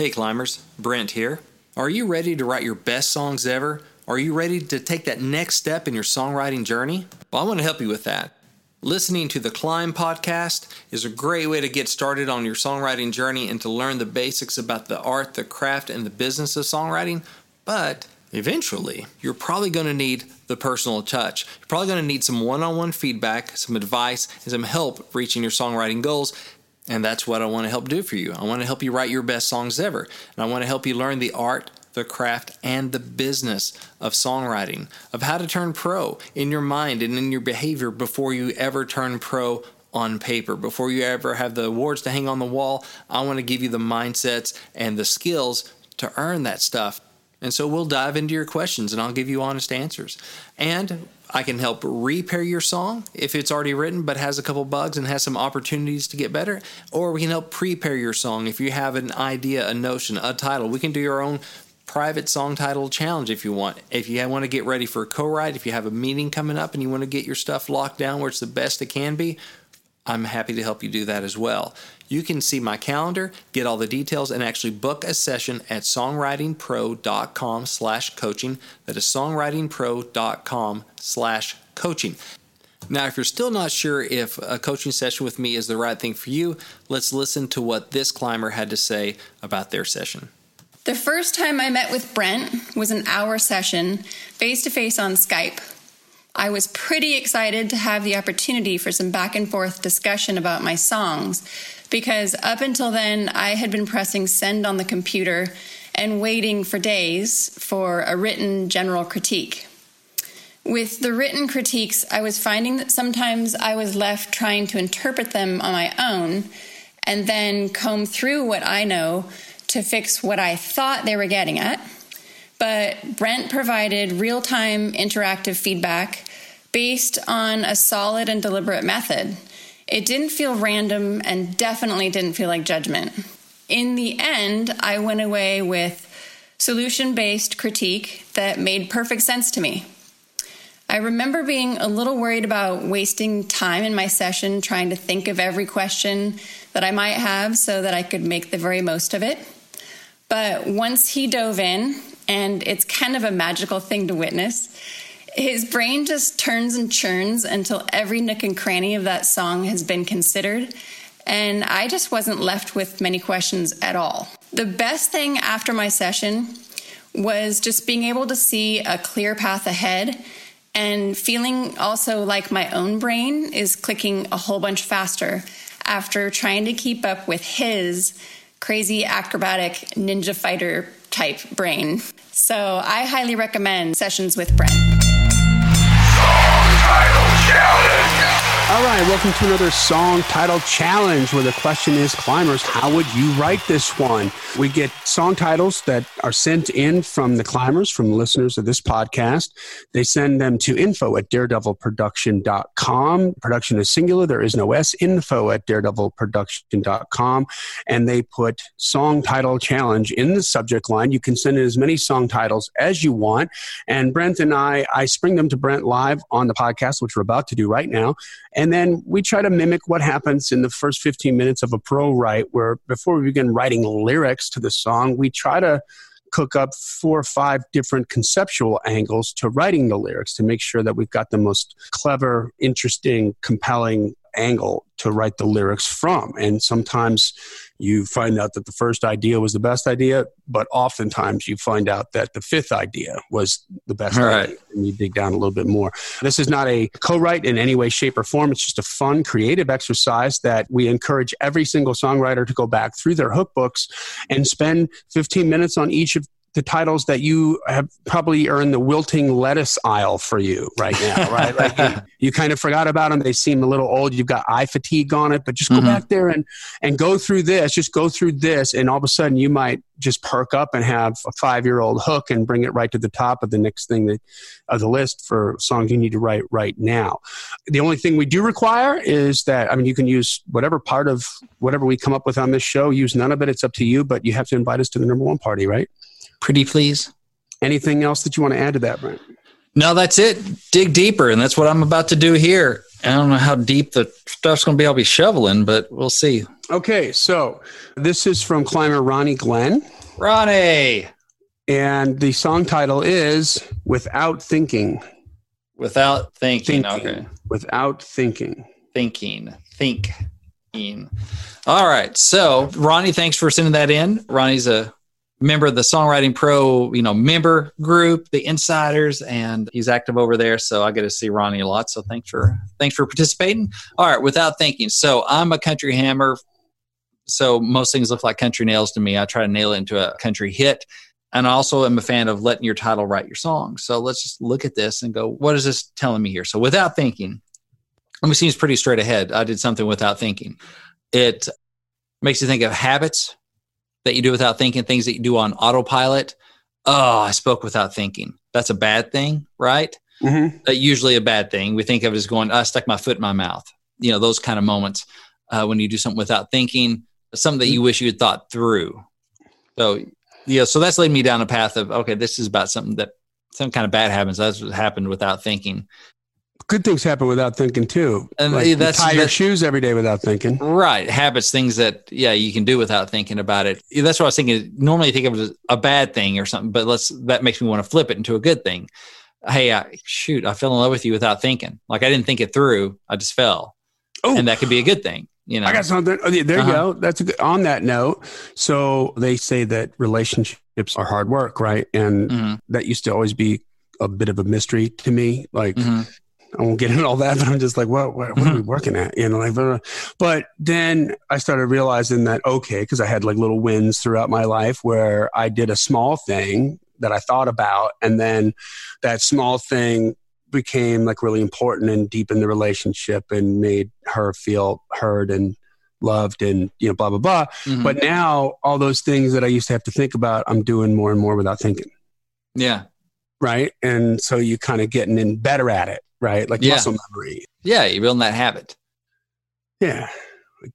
Hey climbers, Brent here. Are you ready to write your best songs ever? Are you ready to take that next step in your songwriting journey? Well, I want to help you with that. Listening to the Climb podcast is a great way to get started on your songwriting journey and to learn the basics about the art, the craft, and the business of songwriting. But eventually, you're probably going to need the personal touch. You're probably going to need some one on one feedback, some advice, and some help reaching your songwriting goals. And that's what I want to help do for you. I want to help you write your best songs ever. And I want to help you learn the art, the craft, and the business of songwriting, of how to turn pro in your mind and in your behavior before you ever turn pro on paper. Before you ever have the awards to hang on the wall, I want to give you the mindsets and the skills to earn that stuff. And so we'll dive into your questions and I'll give you honest answers. And I can help repair your song if it's already written but has a couple bugs and has some opportunities to get better. Or we can help prepare your song if you have an idea, a notion, a title. We can do your own private song title challenge if you want. If you want to get ready for a co write, if you have a meeting coming up and you want to get your stuff locked down where it's the best it can be, I'm happy to help you do that as well. You can see my calendar, get all the details, and actually book a session at songwritingpro.com slash coaching. That is songwritingpro.com slash coaching. Now, if you're still not sure if a coaching session with me is the right thing for you, let's listen to what this climber had to say about their session. The first time I met with Brent was an hour session face to face on Skype. I was pretty excited to have the opportunity for some back and forth discussion about my songs because up until then I had been pressing send on the computer and waiting for days for a written general critique. With the written critiques, I was finding that sometimes I was left trying to interpret them on my own and then comb through what I know to fix what I thought they were getting at but Brent provided real time interactive feedback based on a solid and deliberate method. It didn't feel random and definitely didn't feel like judgment. In the end, I went away with solution based critique that made perfect sense to me. I remember being a little worried about wasting time in my session trying to think of every question that I might have so that I could make the very most of it. But once he dove in and it's kind of a magical thing to witness. His brain just turns and churns until every nook and cranny of that song has been considered, and I just wasn't left with many questions at all. The best thing after my session was just being able to see a clear path ahead and feeling also like my own brain is clicking a whole bunch faster after trying to keep up with his crazy acrobatic ninja fighter type brain. So I highly recommend sessions with Brent. All right, welcome to another song title challenge where the question is climbers, how would you write this one? We get song titles that are sent in from the climbers, from listeners of this podcast. They send them to info at daredevilproduction.com. Production is singular, there is no S. Info at daredevilproduction.com. And they put song title challenge in the subject line. You can send in as many song titles as you want. And Brent and I, I spring them to Brent live on the podcast, which we're about to do right now. And then we try to mimic what happens in the first 15 minutes of a pro write, where before we begin writing lyrics to the song, we try to cook up four or five different conceptual angles to writing the lyrics to make sure that we've got the most clever, interesting, compelling angle to write the lyrics from. And sometimes you find out that the first idea was the best idea, but oftentimes you find out that the fifth idea was the best All idea. right. And you dig down a little bit more. This is not a co write in any way, shape, or form. It's just a fun, creative exercise that we encourage every single songwriter to go back through their hook books and spend 15 minutes on each of the titles that you have probably earned the wilting lettuce aisle for you right now, right? like you, you, kind of forgot about them. They seem a little old. You've got eye fatigue on it, but just go mm-hmm. back there and, and go through this. Just go through this. And all of a sudden you might just perk up and have a five year old hook and bring it right to the top of the next thing that, of the list for songs you need to write right now. The only thing we do require is that, I mean, you can use whatever part of whatever we come up with on this show, use none of it. It's up to you, but you have to invite us to the number one party, right? Pretty please. Anything else that you want to add to that, Brent? No, that's it. Dig deeper, and that's what I'm about to do here. I don't know how deep the stuff's going to be. I'll be shoveling, but we'll see. Okay, so this is from climber Ronnie Glenn. Ronnie, And the song title is Without Thinking. without thinking. Thinking. Okay, Without Thinking. thinking, thinking. All right. So, Ronnie, thanks for sending that in. Ronnie's a member of the Songwriting Pro, you know, member group, the Insiders, and he's active over there. So I get to see Ronnie a lot. So thanks for thanks for participating. All right, without thinking. So I'm a country hammer. So most things look like country nails to me. I try to nail it into a country hit. And I also am a fan of letting your title write your song. So let's just look at this and go, what is this telling me here? So without thinking, it seems pretty straight ahead. I did something without thinking. It makes you think of habits that you do without thinking, things that you do on autopilot. Oh, I spoke without thinking. That's a bad thing, right? Mm-hmm. Uh, usually a bad thing. We think of it as going, I stuck my foot in my mouth. You know, those kind of moments uh, when you do something without thinking, something that you wish you had thought through. So, yeah, so that's leading me down a path of, okay, this is about something that some kind of bad happens. That's what happened without thinking. Good things happen without thinking too. And Like yeah, you that's- tie your shoes every day without thinking. Right. Habits, things that, yeah, you can do without thinking about it. That's what I was thinking. Normally you think of it as a bad thing or something, but let's, that makes me want to flip it into a good thing. Hey, I, shoot, I fell in love with you without thinking. Like I didn't think it through. I just fell. Oh. And that could be a good thing, you know? I got something. Oh, yeah, there you Uh-huh. go. That's a good, on that note. So they say that relationships are hard work, right? And Mhm, that used to always be a bit of a mystery to me. Like mhm. I won't get into all that, but I'm just like, what, what, what are Mm-hmm. we working at? You know, like, blah, blah. but then I started realizing that, okay, because I had like little wins throughout my life where I did a small thing that I thought about. And then that small thing became like really important and deepened the relationship and made her feel heard and loved and, you know, blah, blah, blah. Mhm. But now all those things that I used to have to think about, I'm doing more and more without thinking yeah. right? And so you kind of getting in better at it, right? Like Yeah. muscle memory. Yeah. You're building that habit. Yeah,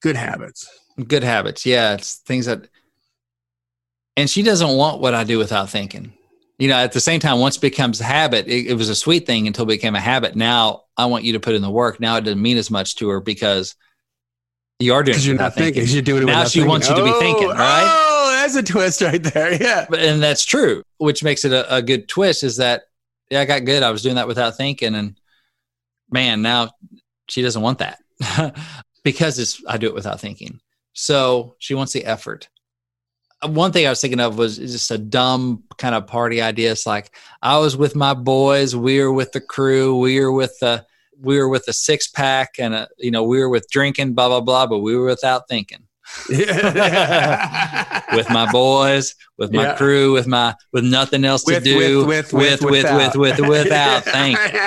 good habits. Good habits. Yeah. It's things that, and she doesn't want what I do without thinking. You know, at the same time, once it becomes a habit, it, it was a sweet thing until it became a habit. Now I want you to put in the work. Now it doesn't mean as much to her because you are doing it you're without not thinking. thinking. You're doing it Now she thinking. wants you to be thinking, oh, right? Oh, that's a twist right there. Yeah. But, and that's true, which makes it a, a good twist is that, yeah, I got good. I was doing that without thinking. And man, now she doesn't want that because it's, I do it without thinking. So she wants the effort. One thing I was thinking of was just a dumb kind of party idea. It's like I was with my boys, we were with the crew, we were with the we were with a six pack, and a, you know we were with drinking, blah blah blah, but we were without thinking with my boys, with my Yeah. crew, with my with nothing else to do, with, with with, with with, with without thinking,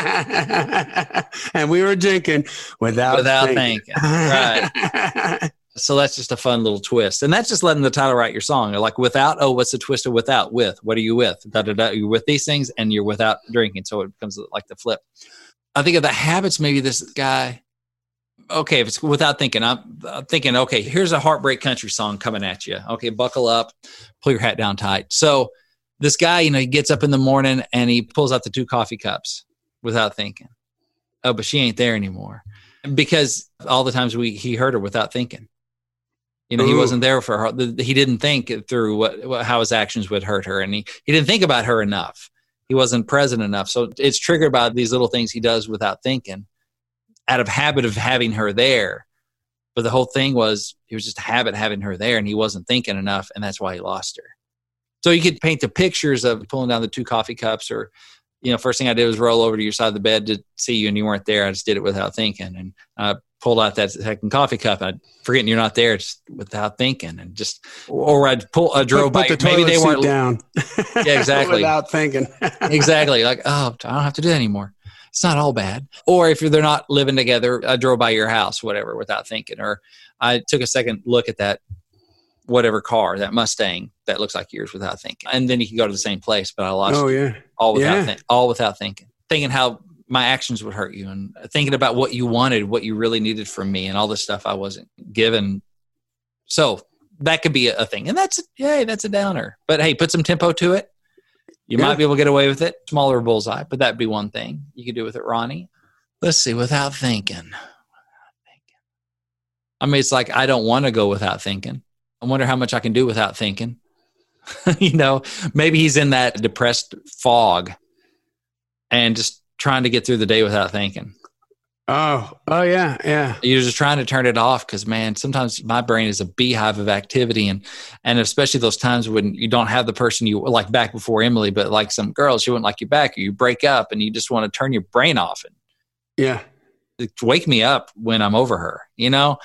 and we were drinking without without thinking. thinking. Right. So that's just a fun little twist, and that's just letting the title write your song. Like without, oh, what's the twist of without? With what are you with? Da, da, da. You're with these things, and you're without drinking. So it becomes like the flip. I think of the habits. Maybe this guy. Okay, if it's without thinking, I'm, I'm thinking. Okay, here's a heartbreak country song coming at you. Okay, buckle up, pull your hat down tight. So this guy, you know, he gets up in the morning and he pulls out the two coffee cups without thinking. Oh, but she ain't there anymore because all the times we he heard her without thinking. You know, he wasn't there for her. He didn't think through what, what how his actions would hurt her, and he he didn't think about her enough. He wasn't present enough. So it's triggered by these little things he does without thinking, out of habit of having her there. But the whole thing was it was just a habit having her there, and he wasn't thinking enough, and that's why he lost her. So you could paint the pictures of pulling down the two coffee cups, or you know, first thing I did was roll over to your side of the bed to see you, and you weren't there. I just did it without thinking, and I pulled out that second coffee cup. I forgetting you're not there, just without thinking, and just or I'd pull, I drove put, by. put the maybe they weren't down. Yeah, exactly. without thinking. exactly like oh i don't have to do that anymore it's not all bad. Or if they're not living together i drove by your house whatever without thinking. Or i took a second look at that whatever car that mustang that looks like yours without thinking. And then you can go to the same place but i lost Oh yeah. all without yeah. think, all without thinking. Thinking how my actions would hurt you and thinking about what you wanted what you really needed from me and all the stuff i wasn't given. So that could be a, a thing. And that's yay that's a downer. But hey put some tempo to it you Yeah. might be able to get away with it smaller bullseye but that'd be one thing you could do with it ronnie Let's see, without thinking. Without thinking. I mean, it's like I don't want to go without thinking. I wonder how much I can do without thinking. you know, maybe he's in that depressed fog and just trying to get through the day without thinking. Oh, oh yeah, yeah. You're just trying to turn it off because man, sometimes my brain is a beehive of activity, and and especially those times when you don't have the person you like back before Emily, but like some girls, she wouldn't like you back, or you break up, and you just want to turn your brain off and yeah, wake me up when I'm over her. You know,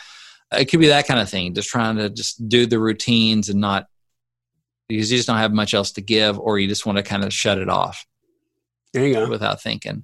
it could be that kind of thing. Just trying to just do the routines and not because you just don't have much else to give, or you just want to kind of shut it off. There you go. Without thinking.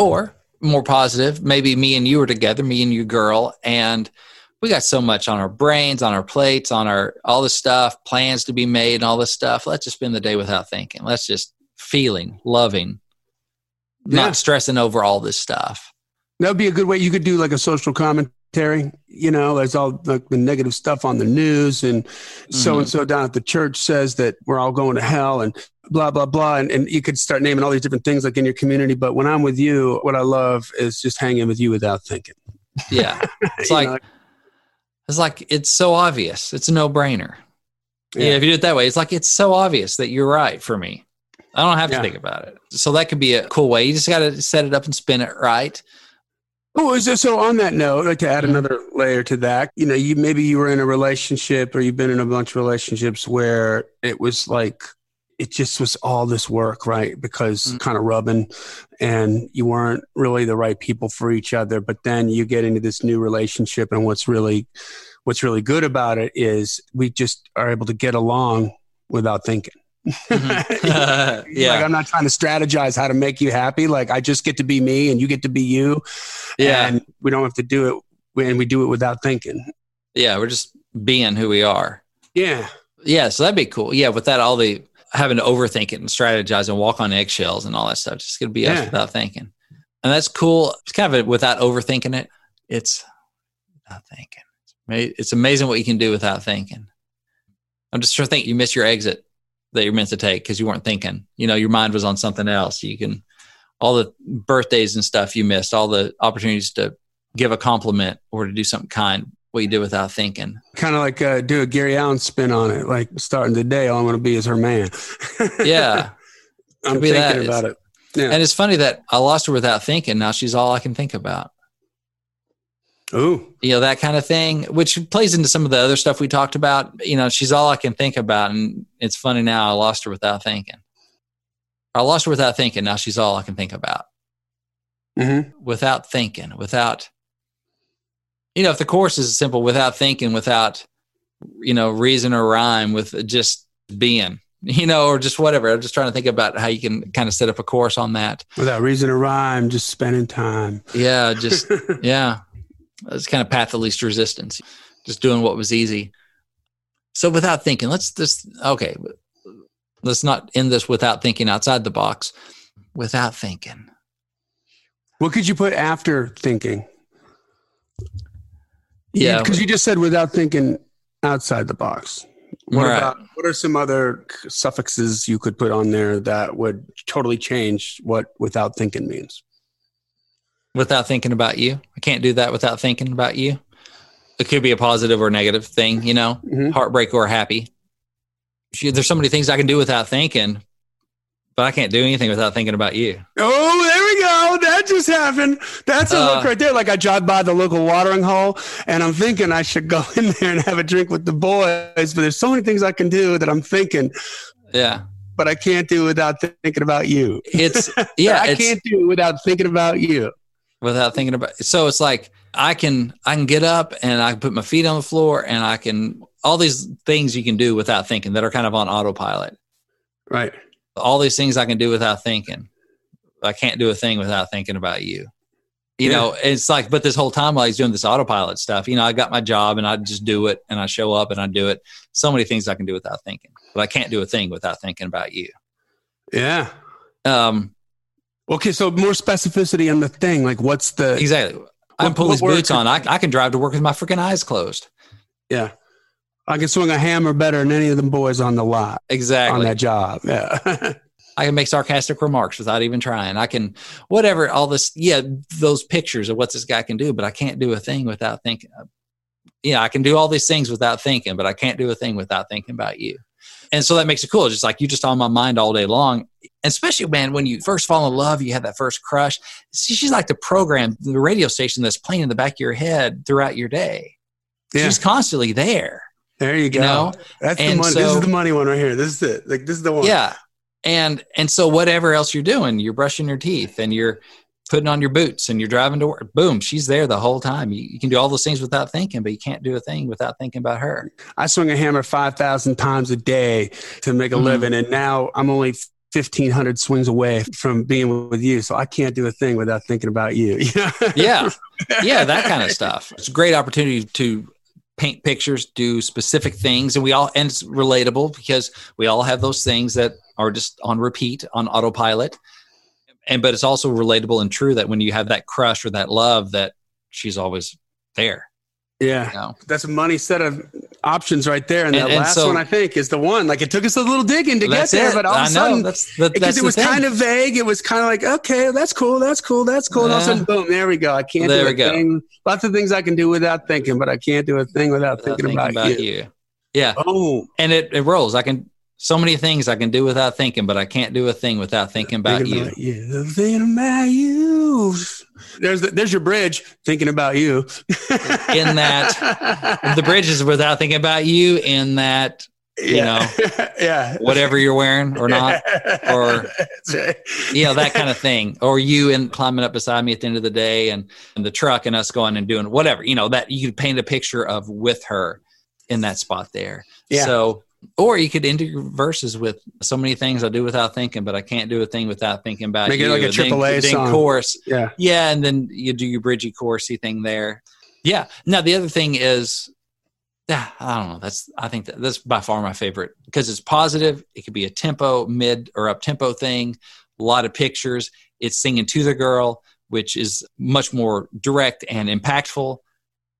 Or more positive, maybe me and you were together, me and you girl, and we got so much on our brains, on our plates, on our all this stuff, plans to be made, and all this stuff. Let's just spend the day without thinking. Let's just feeling, loving, Yeah. not stressing over all this stuff. That would be a good way. You could do like a social commentary. You know, there's all like the negative stuff on the news, and so and mm-hmm. so down at the church says that we're all going to hell, and blah blah blah. And, and you could start naming all these different things like in your community. But when I'm with you, what I love is just hanging with you without thinking. Yeah, it's like know, it's like it's so obvious. It's a no brainer. Yeah. Yeah. if you do it that way, it's like it's so obvious that you're right for me. I don't have to Yeah. think about it. So that could be a cool way. You just got to set it up and spin it right. Oh, is there, so on that note, I'd like to add Mhm. another layer to that. You know, you maybe you were in a relationship or you've been in a bunch of relationships where it was like it just was all this work, right? Because Mhm. kind of rubbing and you weren't really the right people for each other. But then you get into this new relationship and what's really what's really good about it is we just are able to get along without thinking. Mhm. yeah. Like I'm not trying to strategize how to make you happy. Like I just get to be me and you get to be you. Yeah. And we don't have to do it and we do it without thinking. yeah. We're just being who we are. Yeah. Yeah. So that'd be cool. Yeah. with that all the having to overthink it and strategize and walk on eggshells and all that stuff, just gonna be us without thinking. And that's cool. It's kind of a, without overthinking it. It's not thinking. It's It's amazing what you can do without thinking. I'm just trying to think you missed your exit that you're meant to take because you weren't thinking. You know, your mind was on something else. You can all the birthdays and stuff you missed, all the opportunities to give a compliment or to do something kind, what you did without thinking. Kind of like uh, do a Gary Allan spin on it. Like starting the day, all I'm going to be is her man. Yeah. I'm be that. thinking about it. Yeah. And it's funny that I lost her without thinking. Now she's all I can think about. Ooh. You know, that kind of thing, which plays into some of the other stuff we talked about. You know, she's all I can think about. And it's funny now I lost her without thinking. I lost her without thinking. Now she's all I can think about. hmm Without thinking, without, you know, if the course is simple, without thinking, without, you know, reason or rhyme, with just being, you know, or just whatever. I'm just trying to think about how you can kind of set up a course on that. Without reason or rhyme, just spending time. Yeah, just yeah. It's kind of path of least resistance. just doing what was easy. So without thinking, let's just okay, let's not end this without thinking outside the box. Without thinking. What could you put after thinking? Yeah, because you just said without thinking outside the box. What Right. about what are some other suffixes you could put on there that would totally change what without thinking means? without thinking about you. I can't do that without thinking about you. It could be a positive or negative thing, you know, Mhm. heartbreak or happy. There's so many things I can do without thinking, but I can't do anything without thinking about you. Oh, there go. That just happened. That's a Uh, look right there. Like I drive by the local watering hole and I'm thinking I should go in there and have a drink with the boys, but there's so many things I can do that I'm thinking, Yeah. but I can't do without thinking about you. It's, yeah, I it's can't do without thinking about you. without thinking about So it's like I can, I can get up and I can put my feet on the floor and I can, all these things you can do without thinking that are kind of on autopilot. Right. all these things I can do without thinking. I can't do a thing without thinking about you. You Yeah. know, it's like, but this whole time while he's doing this autopilot stuff, you know, I got my job and I just do it and I show up and I do it. So many things I can do without thinking, but I can't do a thing without thinking about you. Yeah. Um, Okay, so more specificity on the thing. Like, what's the exactly. I can What- pull these boots on. I, I can drive to work with my freaking eyes closed. yeah? I can swing a hammer better than any of them boys on the lot Exactly. on that job. Yeah. I can make sarcastic remarks without even trying. I can, whatever, all this, yeah, those pictures of what this guy can do, but I can't do a thing without thinking. Uh, yeah, I can do all these things without thinking, but I can't do a thing without thinking about you. And so that makes it cool. It's just like you just on my mind all day long. And especially, man, when you first fall in love, you have that first crush. See, she's like the program, the radio station that's playing in the back of your head throughout your day. yeah. She's constantly there. There you go. You know? That's the And money. this is the money one right here. This is it. Like this is the one. Yeah. And and so whatever else you're doing, you're brushing your teeth and you're putting on your boots and you're driving to work. Boom, she's there the whole time. You, you can do all those things without thinking, but you can't do a thing without thinking about her. I swing a hammer five thousand times a day to make a Mhm. living, and now I'm only fifteen hundred swings away from being with you. So I can't do a thing without thinking about you. Yeah. Yeah, that kind of stuff. It's a great opportunity to paint pictures, do specific things, and we all and it's relatable because we all have those things that are just on repeat on autopilot. And but it's also relatable and true that when you have that crush or that love that she's always there. yeah. You know? That's a money set of options right there, and, And- that and last so- one I think is the one. Like it took us a little digging to get there, it. but all of a sudden. That's, that, because that's it was thing. kind of vague. It was kind of like, okay, that's cool, that's cool, that's cool. And all of a sudden, boom, there we go. I can't There do a go. thing. Lots of things I can do without thinking, but I can't do a thing without, without thinking, about, you. Yeah. Oh, And it, it rolls. I can so many things I can do without thinking, but I can't do a thing without thinking about thinking you. about you. Thinking about you. There's the, there's your bridge. Thinking about you. In that the bridge is without thinking about you in that you yeah. yeah. whatever you're wearing or not. or- right. you know that kind of thing or you and climbing up beside me at the end of the day and, and the truck and us going and doing whatever you know that you could paint a picture of with her in that spot there Yeah. so or you could end your verses with so many things I do without thinking, but I can't do a thing without thinking about Make it like a AAA then song. chorus, Yeah. yeah, and then you do your bridgey chorusy thing there. Yeah. Now the other thing is, yeah, I don't know. That's I think that, that's by far my favorite because it's positive. It could be a tempo, mid or up tempo thing. A lot of pictures. It's singing to the girl, which is much more direct and impactful.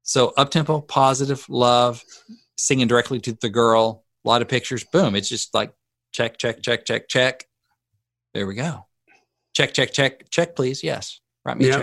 So up tempo, positive, love, singing directly to the girl. A lot of pictures. Boom. It's just like check, check, check, check, check. There we go. Check, check, check, check, please. Yes. Write me Yep.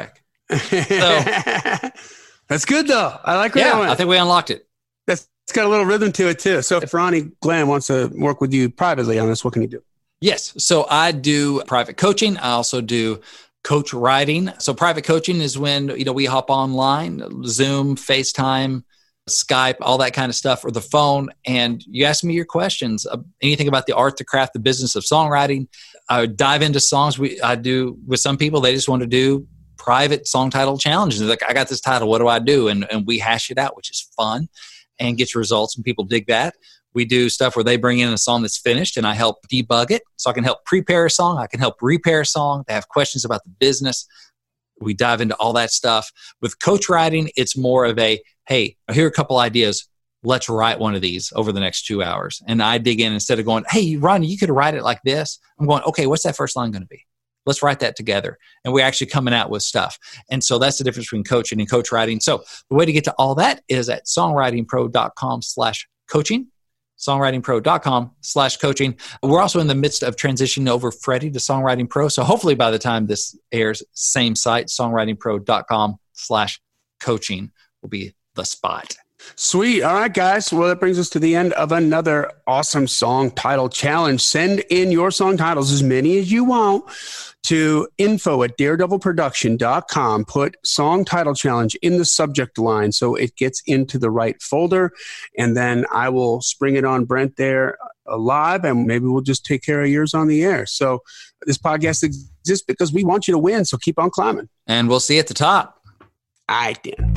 a check. That's good though. I like where that Yeah. I think we unlocked it. That's it's got a little rhythm to it too. So if Ronnie Glenn wants to work with you privately on this, what can he do? Yes. So I do private coaching. I also do coach writing. So private coaching is when, you know, we hop online, Zoom, FaceTime, Skype, all that kind of stuff, or the phone, and you ask me your questions, uh, anything about the art, the craft, the business of songwriting. I would dive into songs. We I do with some people. They just want to do private song title challenges. They're like, I got this title. What do I do? And and we hash it out, which is fun, and gets results, and people dig that. We do stuff where they bring in a song that's finished, and I help debug it. So I can help prepare a song. I can help repair a song. They have questions about the business. We dive into all that stuff. With coach writing, it's more of a hey, here are a couple ideas. Let's write one of these over the next two hours. And I dig in instead of going, hey, Ronnie, you could write it like this. I'm going, okay, what's that first line going to be? Let's write that together. And we're actually coming out with stuff. And so that's the difference between coaching and coach writing. So the way to get to all that is at songwritingpro.com slash coaching songwritingpro.com slash coaching. We're also in the midst of transitioning over Freddie to Songwriting Pro. So hopefully by the time this airs, same site, songwritingpro.com slash coaching will be the spot. Sweet. All right, guys. Well, that brings us to the end of another awesome song title challenge. Send in your song titles, as many as you want, to info at daredevilproduction.com. Put song title challenge in the subject line so it gets into the right folder. And then I will spring it on Brent there uh, live, and maybe we'll just take care of yours on the air. So this podcast exists because we want you to win. So keep on climbing. And we'll see you at the top. All right, then.